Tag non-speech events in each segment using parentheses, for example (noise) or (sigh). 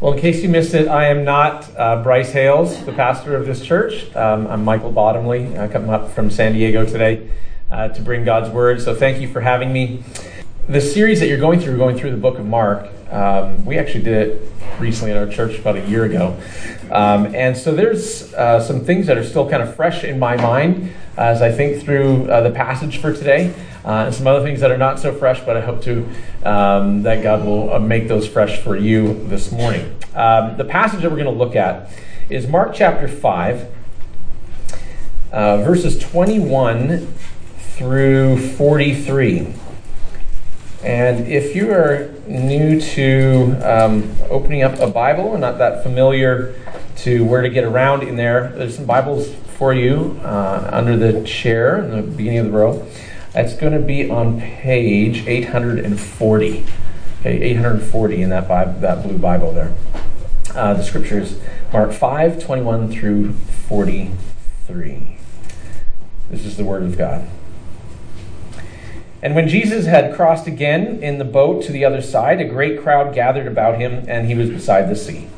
Well, in case you missed it, I am not uh, Bryce Hales, the pastor of this church. Um, I'm Michael Bottomley. I come up from San Diego today uh, to bring God's word. So thank you for having me. The series that you're going through, going through the book of Mark, um, we actually did it recently at our church about a year ago. Um, and so there's uh, some things that are still kind of fresh in my mind as I think through uh, the passage for today uh, and some other things that are not so fresh, but I hope to um, that God will uh, make those fresh for you this morning. Um, the passage that we're going to look at is Mark chapter 5, uh, verses 21 through 43. And if you are new to um, opening up a Bible and not that familiar to where to get around in there, there's some Bibles for you uh, under the chair in the beginning of the row. That's going to be on page 840. Okay, 840 in that, Bible, that blue Bible there. Uh, the scriptures, Mark 5, 21 through 43. This is the Word of God. And when Jesus had crossed again in the boat to the other side, a great crowd gathered about him, and he was beside the sea.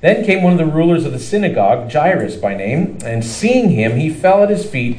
Then came one of the rulers of the synagogue, Jairus by name, and seeing him, he fell at his feet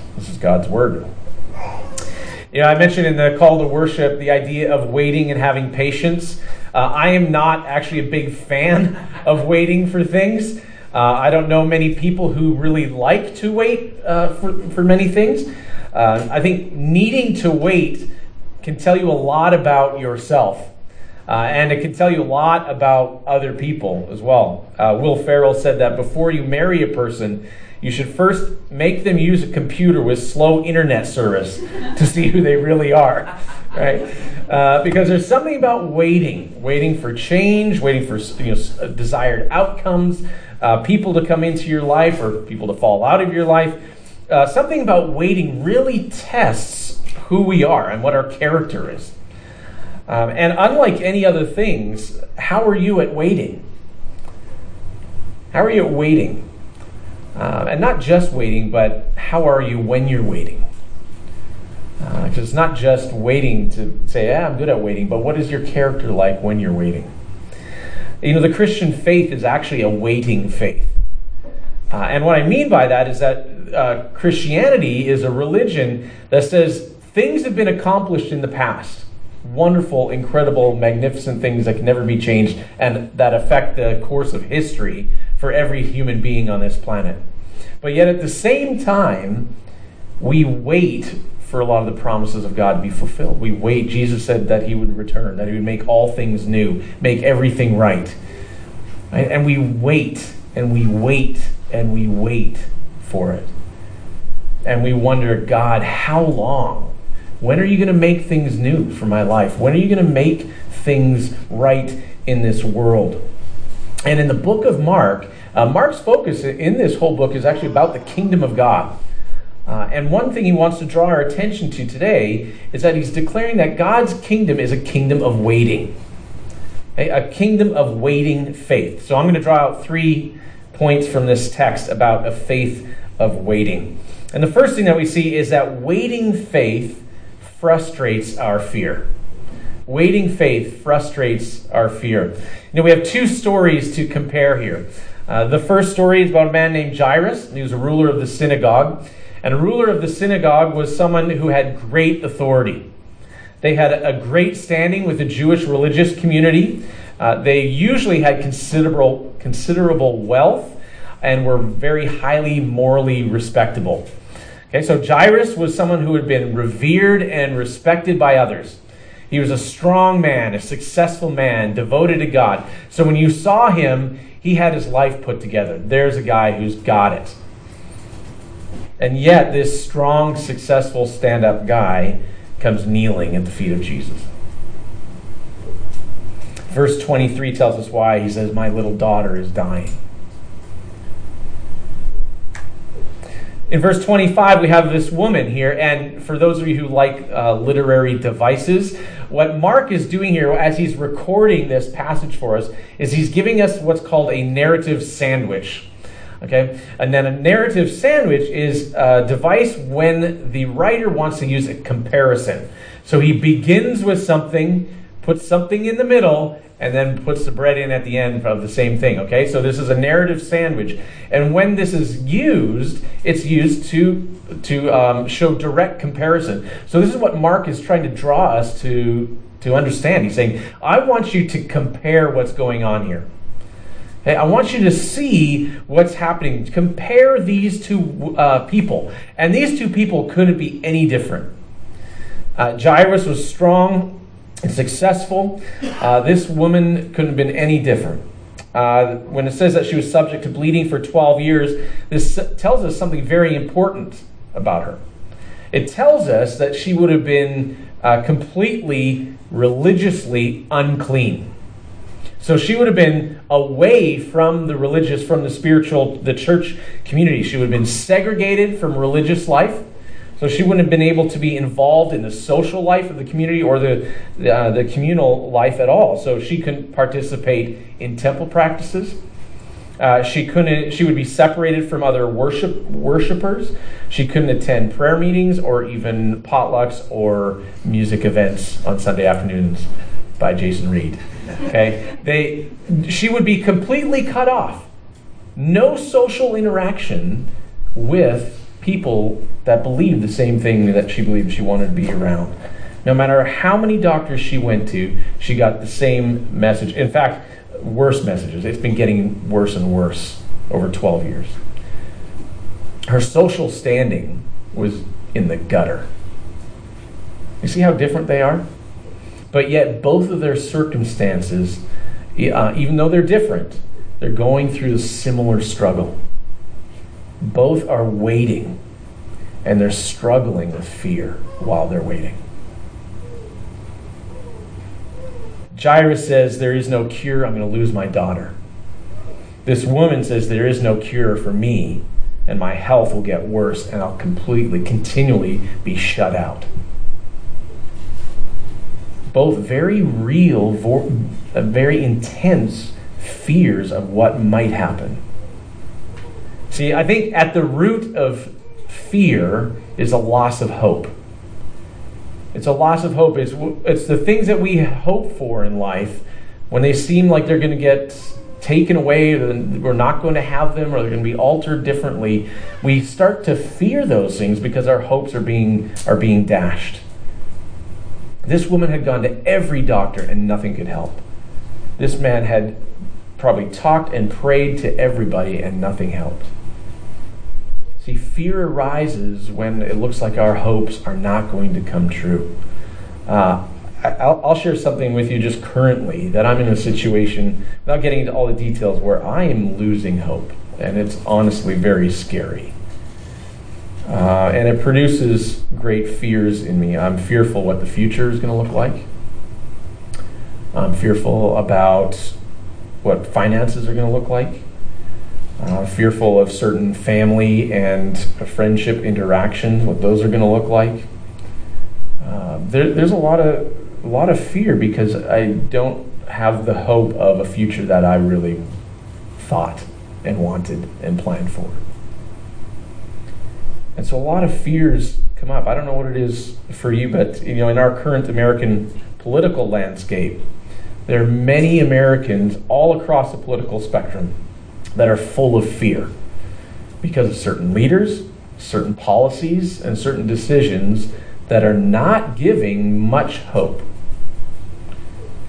This is God's word. You know, I mentioned in the call to worship the idea of waiting and having patience. Uh, I am not actually a big fan (laughs) of waiting for things. Uh, I don't know many people who really like to wait uh, for, for many things. Uh, I think needing to wait can tell you a lot about yourself. Uh, and it can tell you a lot about other people as well. Uh, Will Ferrell said that before you marry a person, you should first make them use a computer with slow internet service (laughs) to see who they really are, right? Uh, because there's something about waiting, waiting for change, waiting for you know, desired outcomes, uh, people to come into your life or people to fall out of your life. Uh, something about waiting really tests who we are and what our character is. Um, and unlike any other things, how are you at waiting? How are you at waiting? Uh, and not just waiting, but how are you when you're waiting? Because uh, it's not just waiting to say, yeah, I'm good at waiting, but what is your character like when you're waiting? You know, the Christian faith is actually a waiting faith. Uh, and what I mean by that is that uh, Christianity is a religion that says things have been accomplished in the past. Wonderful, incredible, magnificent things that can never be changed and that affect the course of history for every human being on this planet. But yet at the same time, we wait for a lot of the promises of God to be fulfilled. We wait. Jesus said that he would return, that he would make all things new, make everything right. And we wait and we wait and we wait for it. And we wonder, God, how long? When are you going to make things new for my life? When are you going to make things right in this world? And in the book of Mark, uh, Mark's focus in this whole book is actually about the kingdom of God. Uh, and one thing he wants to draw our attention to today is that he's declaring that God's kingdom is a kingdom of waiting, a, a kingdom of waiting faith. So I'm going to draw out three points from this text about a faith of waiting. And the first thing that we see is that waiting faith frustrates our fear. Waiting faith frustrates our fear. You know, we have two stories to compare here. Uh, the first story is about a man named Jairus, he was a ruler of the synagogue. And a ruler of the synagogue was someone who had great authority. They had a great standing with the Jewish religious community. Uh, they usually had considerable, considerable wealth and were very highly morally respectable. Okay, so Jairus was someone who had been revered and respected by others. He was a strong man, a successful man, devoted to God. So when you saw him, he had his life put together. There's a guy who's got it. And yet, this strong, successful stand up guy comes kneeling at the feet of Jesus. Verse 23 tells us why. He says, My little daughter is dying. In verse 25, we have this woman here, and for those of you who like uh, literary devices, what Mark is doing here as he's recording this passage for us is he's giving us what's called a narrative sandwich. Okay? And then a narrative sandwich is a device when the writer wants to use a comparison. So he begins with something, puts something in the middle, and then puts the bread in at the end of the same thing. Okay? So this is a narrative sandwich. And when this is used, it's used to to um, show direct comparison. So this is what Mark is trying to draw us to to understand. He's saying, I want you to compare what's going on here. Hey, I want you to see what's happening. Compare these two uh, people. And these two people couldn't be any different. Uh, Jairus was strong successful. Uh, this woman couldn't have been any different. Uh, when it says that she was subject to bleeding for 12 years, this tells us something very important about her. It tells us that she would have been uh, completely religiously unclean. So she would have been away from the religious, from the spiritual, the church community. She would have been segregated from religious life. So she wouldn't have been able to be involved in the social life of the community or the, uh, the communal life at all. So she couldn't participate in temple practices. Uh, she couldn't. She would be separated from other worship worshipers. She couldn't attend prayer meetings or even potlucks or music events on Sunday afternoons by Jason Reed. Okay? They, she would be completely cut off. No social interaction with people that believed the same thing that she believed she wanted to be around. No matter how many doctors she went to, she got the same message. In fact, worse messages. It's been getting worse and worse over 12 years. Her social standing was in the gutter. You see how different they are? But yet, both of their circumstances, uh, even though they're different, they're going through a similar struggle. Both are waiting, and they're struggling with fear while they're waiting. Jairus says, There is no cure, I'm going to lose my daughter. This woman says, There is no cure for me, and my health will get worse, and I'll completely, continually be shut out both very real, very intense fears of what might happen. See, I think at the root of fear is a loss of hope. It's a loss of hope. It's, it's the things that we hope for in life when they seem like they're going to get taken away, we're not going to have them, or they're going to be altered differently. We start to fear those things because our hopes are being, are being dashed. This woman had gone to every doctor and nothing could help. This man had probably talked and prayed to everybody and nothing helped. See, fear arises when it looks like our hopes are not going to come true. Uh, I'll, I'll, share something with you just currently that I'm in a situation, without getting into all the details, where I am losing hope. And it's honestly very scary. Uh, and it produces great fears in me. I'm fearful what the future is going to look like. I'm fearful about what finances are going to look like. Uh, fearful of certain family and friendship interactions, what those are going to look like. Uh, there, there's a lot of a lot of fear because I don't have the hope of a future that I really thought and wanted and planned for. And so a lot of fears come up. I don't know what it is for you, but you know, in our current American political landscape, there are many Americans all across the political spectrum that are full of fear because of certain leaders, certain policies, and certain decisions that are not giving much hope.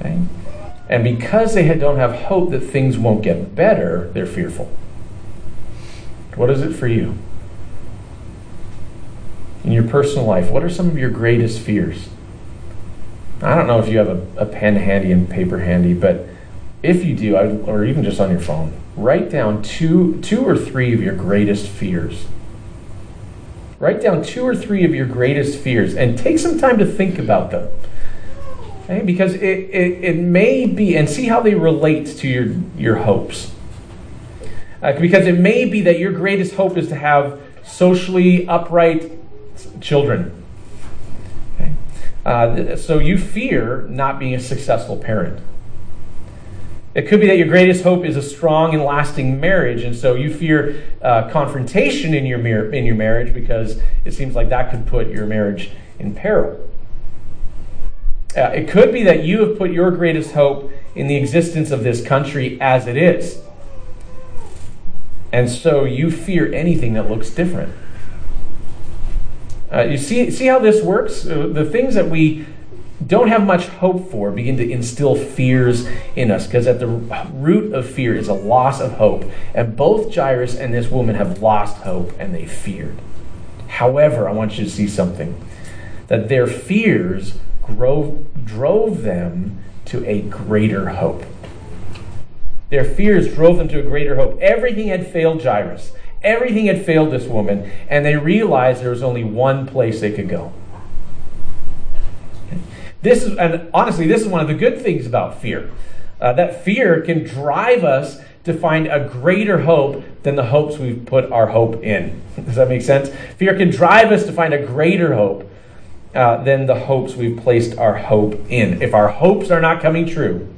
Okay? And because they don't have hope that things won't get better, they're fearful. What is it for you? In your personal life, what are some of your greatest fears? I don't know if you have a, a pen handy and paper handy, but if you do, or even just on your phone, write down two, two or three of your greatest fears. Write down two or three of your greatest fears and take some time to think about them. Okay? Because it, it, it may be, and see how they relate to your, your hopes. Uh, because it may be that your greatest hope is to have socially upright children. Okay? Uh, so you fear not being a successful parent. It could be that your greatest hope is a strong and lasting marriage, and so you fear uh, confrontation in your, in your marriage because it seems like that could put your marriage in peril. Uh, it could be that you have put your greatest hope in the existence of this country as it is. And so you fear anything that looks different. Uh, you see, see how this works? Uh, the things that we don't have much hope for begin to instill fears in us because at the root of fear is a loss of hope. And both Jairus and this woman have lost hope and they feared. However, I want you to see something that their fears drove, drove them to a greater hope. Their fears drove them to a greater hope. Everything had failed Jairus. Everything had failed this woman, and they realized there was only one place they could go. This is, and honestly, this is one of the good things about fear. Uh, that fear can drive us to find a greater hope than the hopes we've put our hope in. (laughs) Does that make sense? Fear can drive us to find a greater hope uh, than the hopes we've placed our hope in. If our hopes are not coming true,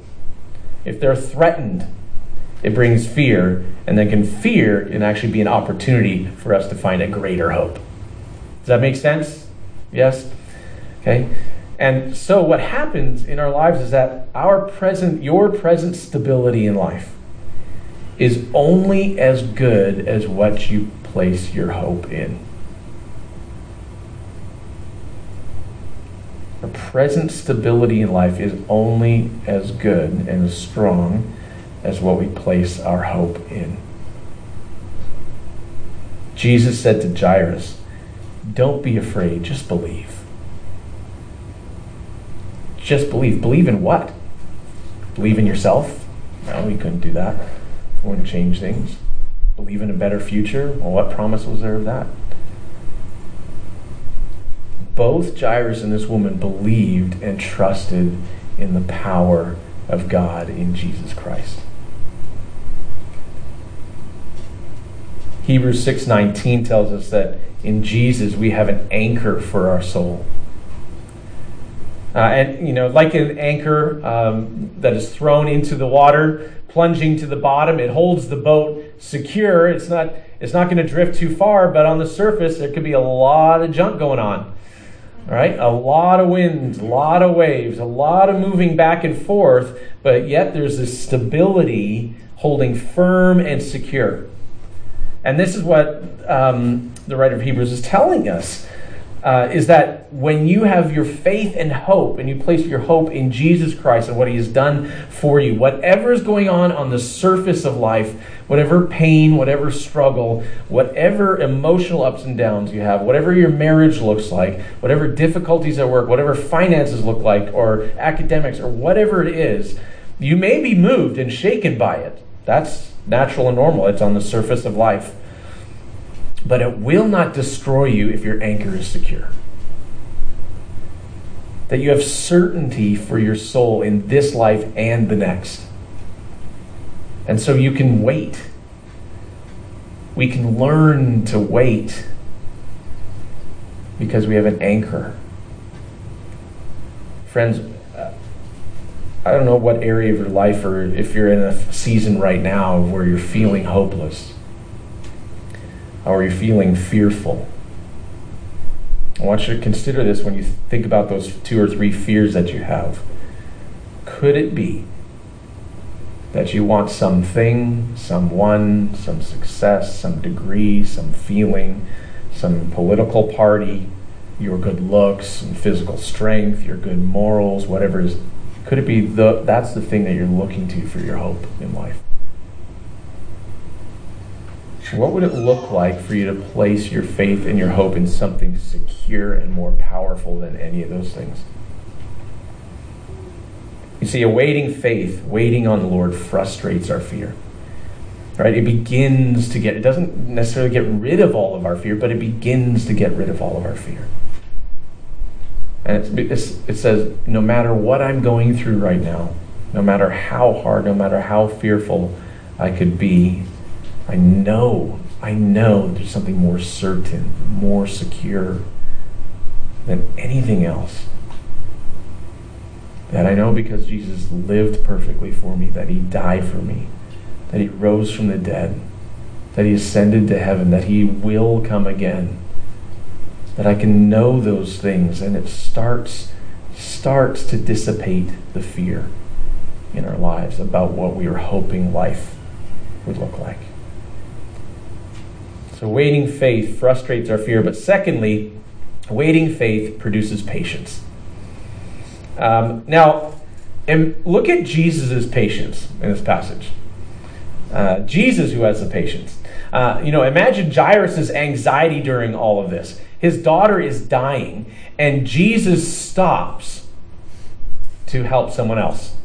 if they're threatened, it brings fear, and then can fear can actually be an opportunity for us to find a greater hope. Does that make sense? Yes? Okay. And so what happens in our lives is that our present, your present stability in life is only as good as what you place your hope in. Our present stability in life is only as good and as strong as what we place our hope in. Jesus said to Jairus, Don't be afraid, just believe. Just believe. Believe in what? Believe in yourself? No, we couldn't do that. We wouldn't change things. Believe in a better future? Well, what promise was there of that? Both Jairus and this woman believed and trusted in the power of God in Jesus Christ. Hebrews 6:19 tells us that in Jesus we have an anchor for our soul. Uh, and, you know, like an anchor um, that is thrown into the water, plunging to the bottom, it holds the boat secure. It's not, it's not going to drift too far, but on the surface, there could be a lot of junk going on. All right, a lot of winds, a lot of waves, a lot of moving back and forth, but yet there's this stability holding firm and secure. And this is what um, the writer of Hebrews is telling us uh, is that when you have your faith and hope and you place your hope in Jesus Christ and what he has done for you, whatever is going on on the surface of life, whatever pain, whatever struggle, whatever emotional ups and downs you have, whatever your marriage looks like, whatever difficulties at work, whatever finances look like, or academics, or whatever it is, you may be moved and shaken by it. That's natural and normal, it's on the surface of life but it will not destroy you if your anchor is secure. That you have certainty for your soul in this life and the next. And so you can wait. We can learn to wait because we have an anchor. Friends, I don't know what area of your life or if you're in a season right now where you're feeling hopeless are you feeling fearful? I want you to consider this when you think about those two or three fears that you have. Could it be that you want something, someone, some success, some degree, some feeling, some political party, your good looks and physical strength, your good morals, whatever is? Could it be the, that's the thing that you're looking to for your hope in life? What would it look like for you to place your faith and your hope in something secure and more powerful than any of those things? You see, awaiting faith, waiting on the Lord, frustrates our fear. Right? It begins to get, it doesn't necessarily get rid of all of our fear, but it begins to get rid of all of our fear. And it's, it says, no matter what I'm going through right now, no matter how hard, no matter how fearful I could be, I know, I know there's something more certain, more secure than anything else. That I know because Jesus lived perfectly for me, that he died for me, that he rose from the dead, that he ascended to heaven, that he will come again. That I can know those things and it starts starts to dissipate the fear in our lives about what we were hoping life would look like. So, waiting faith frustrates our fear. But secondly, waiting faith produces patience. Um, now, and look at Jesus' patience in this passage. Uh, Jesus, who has the patience. Uh, you know, imagine Jairus' anxiety during all of this. His daughter is dying, and Jesus stops to help someone else.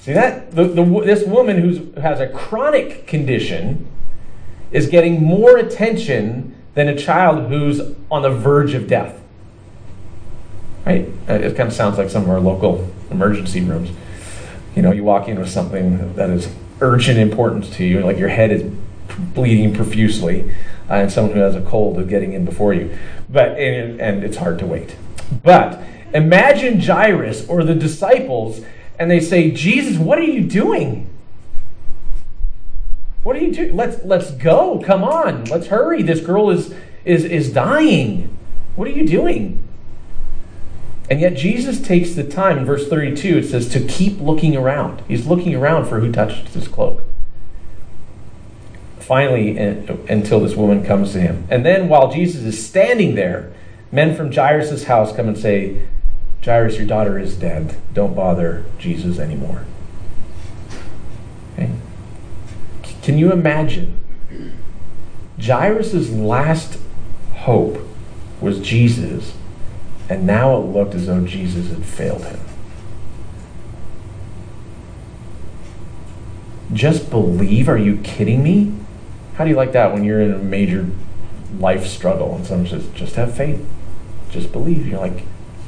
See that? The, the, this woman who has a chronic condition is getting more attention than a child who's on the verge of death. Right? Uh, it kind of sounds like some of our local emergency rooms. You know, you walk in with something that is urgent importance to you, like your head is bleeding profusely, uh, and someone who has a cold is getting in before you. But and, and it's hard to wait. But imagine Jairus or the disciples, and they say, "Jesus, what are you doing?" What are you doing? Let's let's go. Come on. Let's hurry. This girl is is is dying. What are you doing? And yet Jesus takes the time in verse 32 it says to keep looking around. He's looking around for who touched his cloak. Finally until this woman comes to him. And then while Jesus is standing there, men from Jairus' house come and say, Jairus, your daughter is dead. Don't bother Jesus anymore. Okay? Can you imagine? Jairus' last hope was Jesus, and now it looked as though Jesus had failed him. Just believe? Are you kidding me? How do you like that when you're in a major life struggle and someone says, just have faith, just believe? You're like,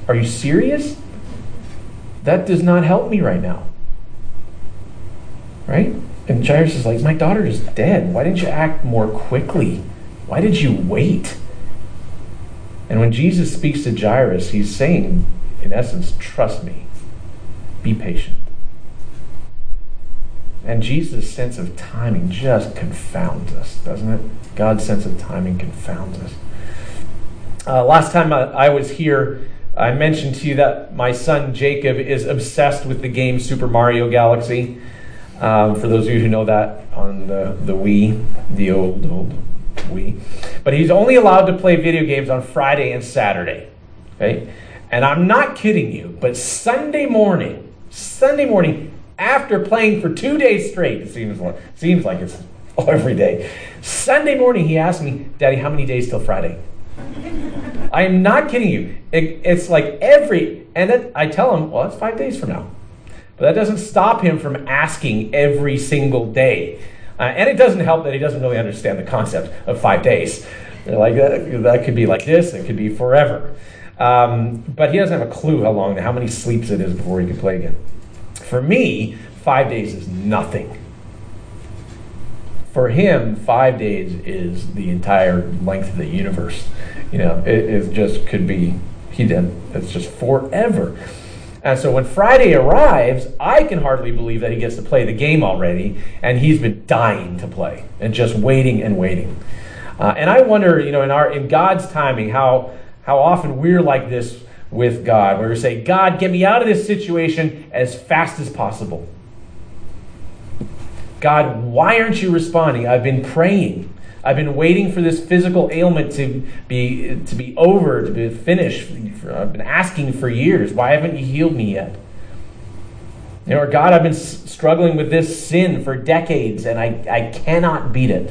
are you serious? That does not help me right now. Right? And Jairus is like, My daughter is dead. Why didn't you act more quickly? Why did you wait? And when Jesus speaks to Jairus, he's saying, in essence, trust me, be patient. And Jesus' sense of timing just confounds us, doesn't it? God's sense of timing confounds us. Uh, last time I, I was here, I mentioned to you that my son Jacob is obsessed with the game Super Mario Galaxy. Um, for those of you who know that on the, the Wii, the old, old Wii. but he's only allowed to play video games on Friday and Saturday. Okay? And I'm not kidding you, but Sunday morning, Sunday morning, after playing for two days straight, it seems like, seems like it's (laughs) every day. Sunday morning, he asked me, Daddy, how many days till Friday? (laughs) I'm not kidding you. It, it's like every, and it, I tell him, well, it's five days from now. But that doesn't stop him from asking every single day. Uh, and it doesn't help that he doesn't really understand the concept of five days. Like that, that could be like this, it could be forever. Um, but he doesn't have a clue how long, how many sleeps it is before he can play again. For me, five days is nothing. For him, five days is the entire length of the universe. You know, it, it just could be, he did, it's just forever. And so when Friday arrives, I can hardly believe that he gets to play the game already, and he's been dying to play and just waiting and waiting. Uh, and I wonder, you know, in our in God's timing, how how often we're like this with God, where we say, God, get me out of this situation as fast as possible. God, why aren't you responding? I've been praying. I've been waiting for this physical ailment to be to be over, to be finished. I've been asking for years. Why haven't you healed me yet? You know, or God, I've been struggling with this sin for decades and I, I cannot beat it.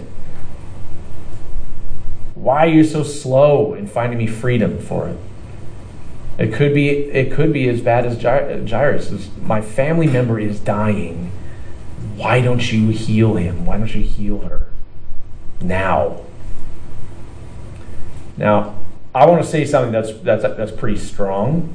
Why are you so slow in finding me freedom for it? It could be it could be as bad as Jairus. My family member is dying. Why don't you heal him? Why don't you heal her now? Now, I want to say something that's that's that's pretty strong,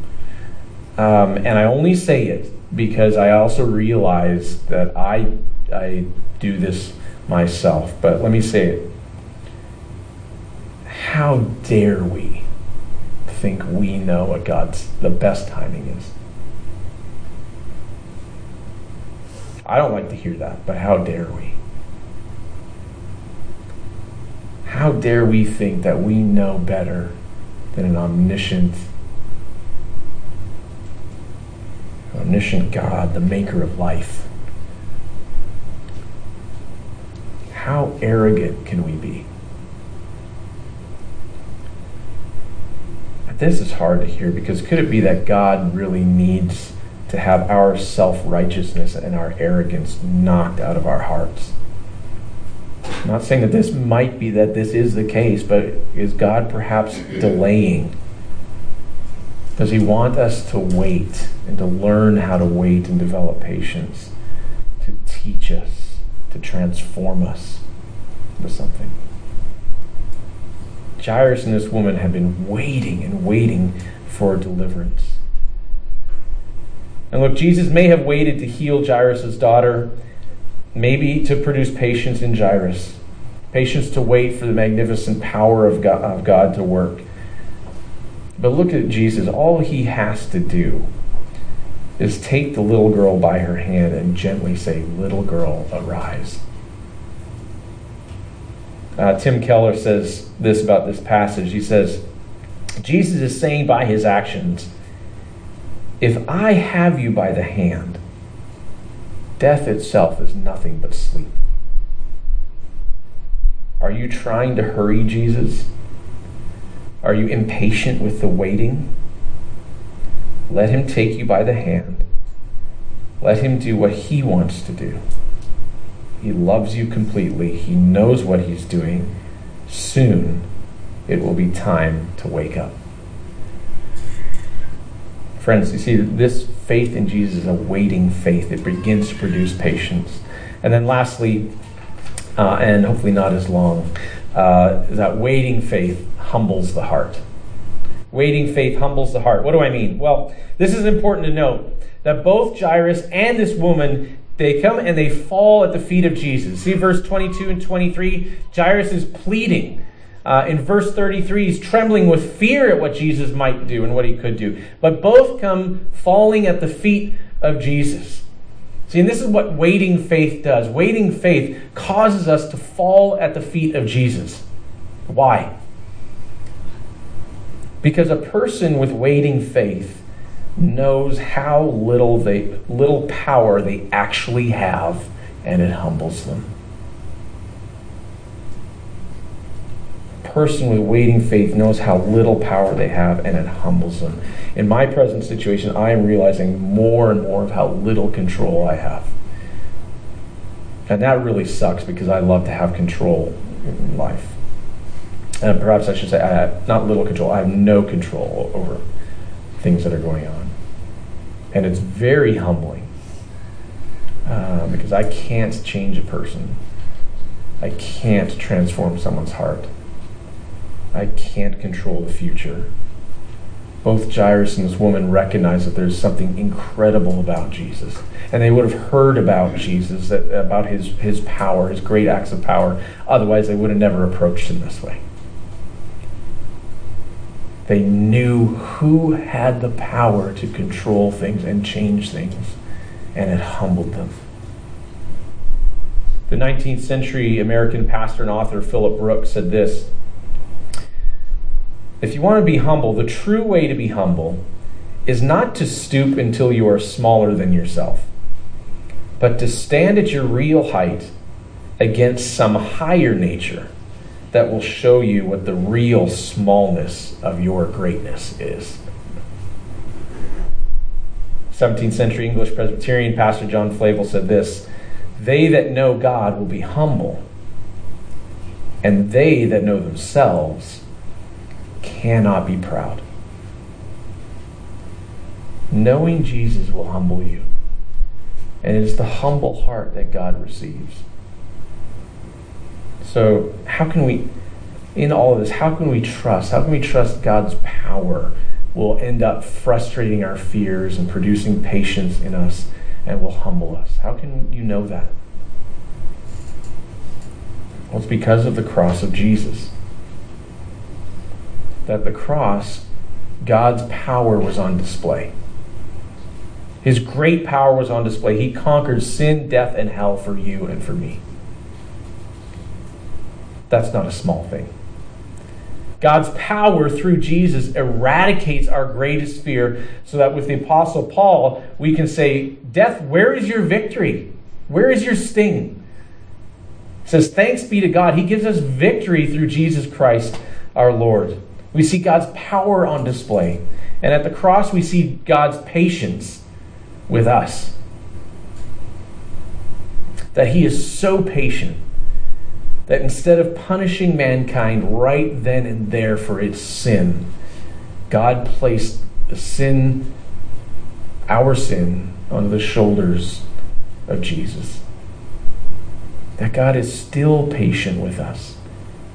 um, and I only say it because I also realize that I I do this myself. But let me say it how dare we think we know what God's the best timing is? I don't like to hear that, but how dare we? How dare we think that we know better than an omniscient, omniscient God, the maker of life? How arrogant can we be? this is hard to hear because could it be that God really needs to have our self righteousness and our arrogance knocked out of our hearts? Not saying that this might be that this is the case, but is God perhaps delaying? Does He want us to wait and to learn how to wait and develop patience, to teach us, to transform us into something? Jairus and this woman have been waiting and waiting for deliverance. And look, Jesus may have waited to heal Jairus' daughter, maybe to produce patience in Jairus, patience to wait for the magnificent power of God, of God to work. But look at Jesus. All he has to do is take the little girl by her hand and gently say, Little girl, arise. Uh, Tim Keller says this about this passage. He says, Jesus is saying by his actions, If I have you by the hand, death itself is nothing but sleep. Are you trying to hurry Jesus? Are you impatient with the waiting? Let him take you by the hand. Let him do what he wants to do. He loves you completely. He knows what He's doing. Soon it will be time to wake up. Friends, you see, this faith in Jesus is a waiting faith. It begins to produce patience. And then, lastly, uh, and hopefully not as long, uh, that waiting faith humbles the heart. Waiting faith humbles the heart. What do I mean? Well, this is important to note that both Jairus and this woman they come and they fall at the feet of Jesus. See verse 22 and 23? Jairus is pleading. Uh, in verse 33, he's trembling with fear at what Jesus might do and what he could do. But both come falling at the feet of Jesus. See, and this is what waiting faith does. Waiting faith causes us to fall at the feet of Jesus. Why? Because a person with waiting faith knows how little they little power they actually have and it humbles them person with waiting faith knows how little power they have and it humbles them. In my present situation, I am realizing more and more of how little control I have. And that really sucks because I love to have control in life. And perhaps I should say, I have not little control, I have no control over things that are going on. And it's very humbling uh, because I can't change a person. I can't transform someone's heart. I can't control the future. Both Jairus and this woman recognize that there's something incredible about Jesus. And they would have heard about Jesus, about his, his power, his great acts of power. Otherwise, they would have never approached him this way. They knew who had the power to control things and change things, and it humbled them. The 19th century American pastor and author Philip Brooks said this If you want to be humble, the true way to be humble is not to stoop until you are smaller than yourself, but to stand at your real height against some higher nature that will show you what the real smallness of your greatness is. 17th century English Presbyterian pastor John Flavel said this they that know God will be humble, and they that know themselves cannot be proud. Knowing Jesus will humble you, and it is the humble heart that God receives. So, how can we, in all of this, how can we trust? How can we trust God's power will end up frustrating our fears and producing patience in us and will humble us. How can you know that? Well, it's because of the cross of Jesus. That the cross, God's power was on display. His great power was on display. He conquered sin, death, and hell for you and for me. That's not a small thing. God's power through Jesus eradicates our greatest fear so that with the Apostle Paul, we can say, Death, where is your victory? Where is your sting? Says, Thanks be to God. He gives us victory through Jesus Christ our Lord. We see God's power on display. And at the cross, we see God's patience with us. That He is so patient that instead of punishing mankind right then and there for its sin, God placed the sin, our sin, on the shoulders of Jesus. That God is still patient with us.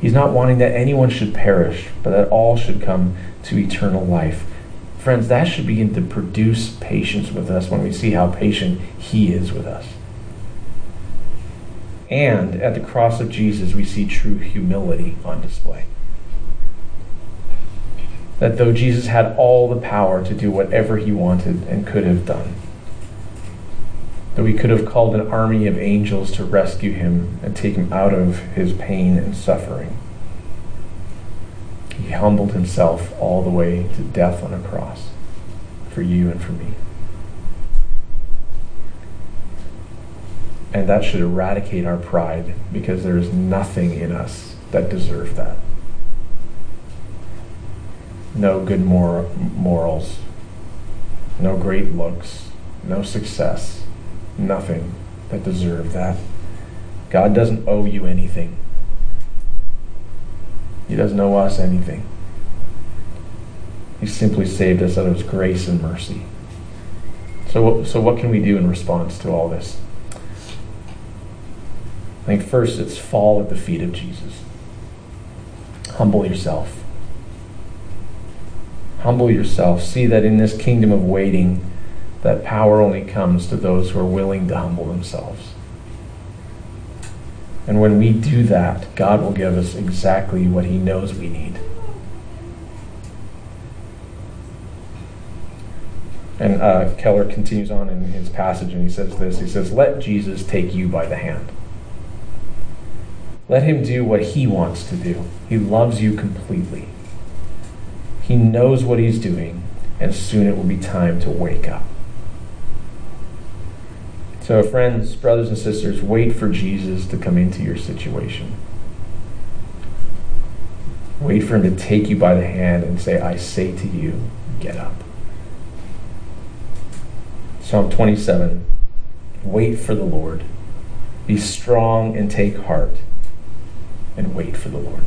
He's not wanting that anyone should perish, but that all should come to eternal life. Friends, that should begin to produce patience with us when we see how patient He is with us. And at the cross of Jesus, we see true humility on display. That though Jesus had all the power to do whatever he wanted and could have done, though we could have called an army of angels to rescue him and take him out of his pain and suffering, he humbled himself all the way to death on a cross for you and for me. And that should eradicate our pride because there is nothing in us that deserves that. No good mor- morals, no great looks, no success, nothing that deserve that. God doesn't owe you anything. He doesn't owe us anything. He simply saved us out of his grace and mercy. So, so what can we do in response to all this? I think first it's fall at the feet of Jesus. Humble yourself. Humble yourself. See that in this kingdom of waiting, that power only comes to those who are willing to humble themselves. And when we do that, God will give us exactly what He knows we need. And uh, Keller continues on in his passage and he says this He says, Let Jesus take you by the hand. Let him do what he wants to do. He loves you completely. He knows what he's doing, and soon it will be time to wake up. So, friends, brothers and sisters, wait for Jesus to come into your situation. Wait for Him to take you by the hand and say, I say to you, get up. Psalm 27 Wait for the Lord. Be strong and take heart, and wait for the Lord.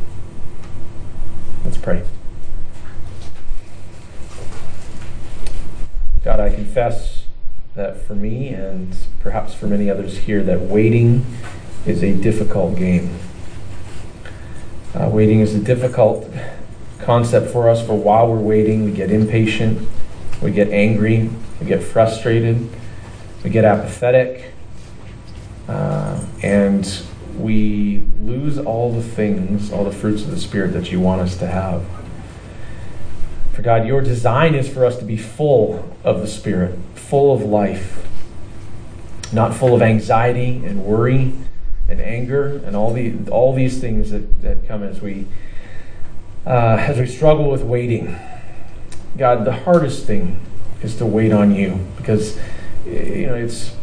Let's pray. God, I confess that for me and perhaps for many others here, that waiting is a difficult game. Uh, waiting is a difficult concept for us, for while we're waiting, we get impatient, we get angry, we get frustrated, we get apathetic, uh, and we lose all the things, all the fruits of the Spirit that you want us to have. For God, your design is for us to be full of the Spirit, full of life, not full of anxiety and worry and anger and all the all these things that, that come as we uh, as we struggle with waiting. God, the hardest thing is to wait on you because you know it's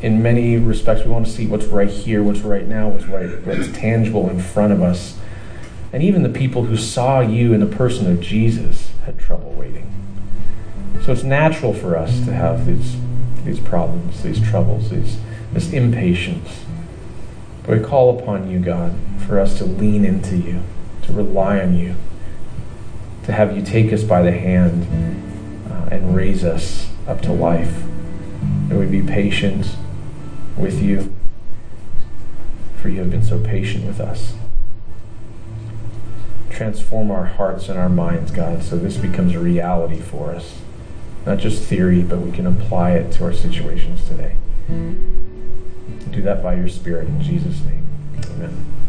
in many respects we want to see what's right here, what's right now, what's right, what's tangible in front of us. And even the people who saw you in the person of Jesus had trouble waiting. So it's natural for us to have these these problems, these troubles, these this impatience. But we call upon you, God, for us to lean into you, to rely on you, to have you take us by the hand uh, and raise us up to life. May we be patient with you, for you have been so patient with us. Transform our hearts and our minds, God, so this becomes a reality for us. Not just theory, but we can apply it to our situations today. Do that by your Spirit in Jesus' name. Amen.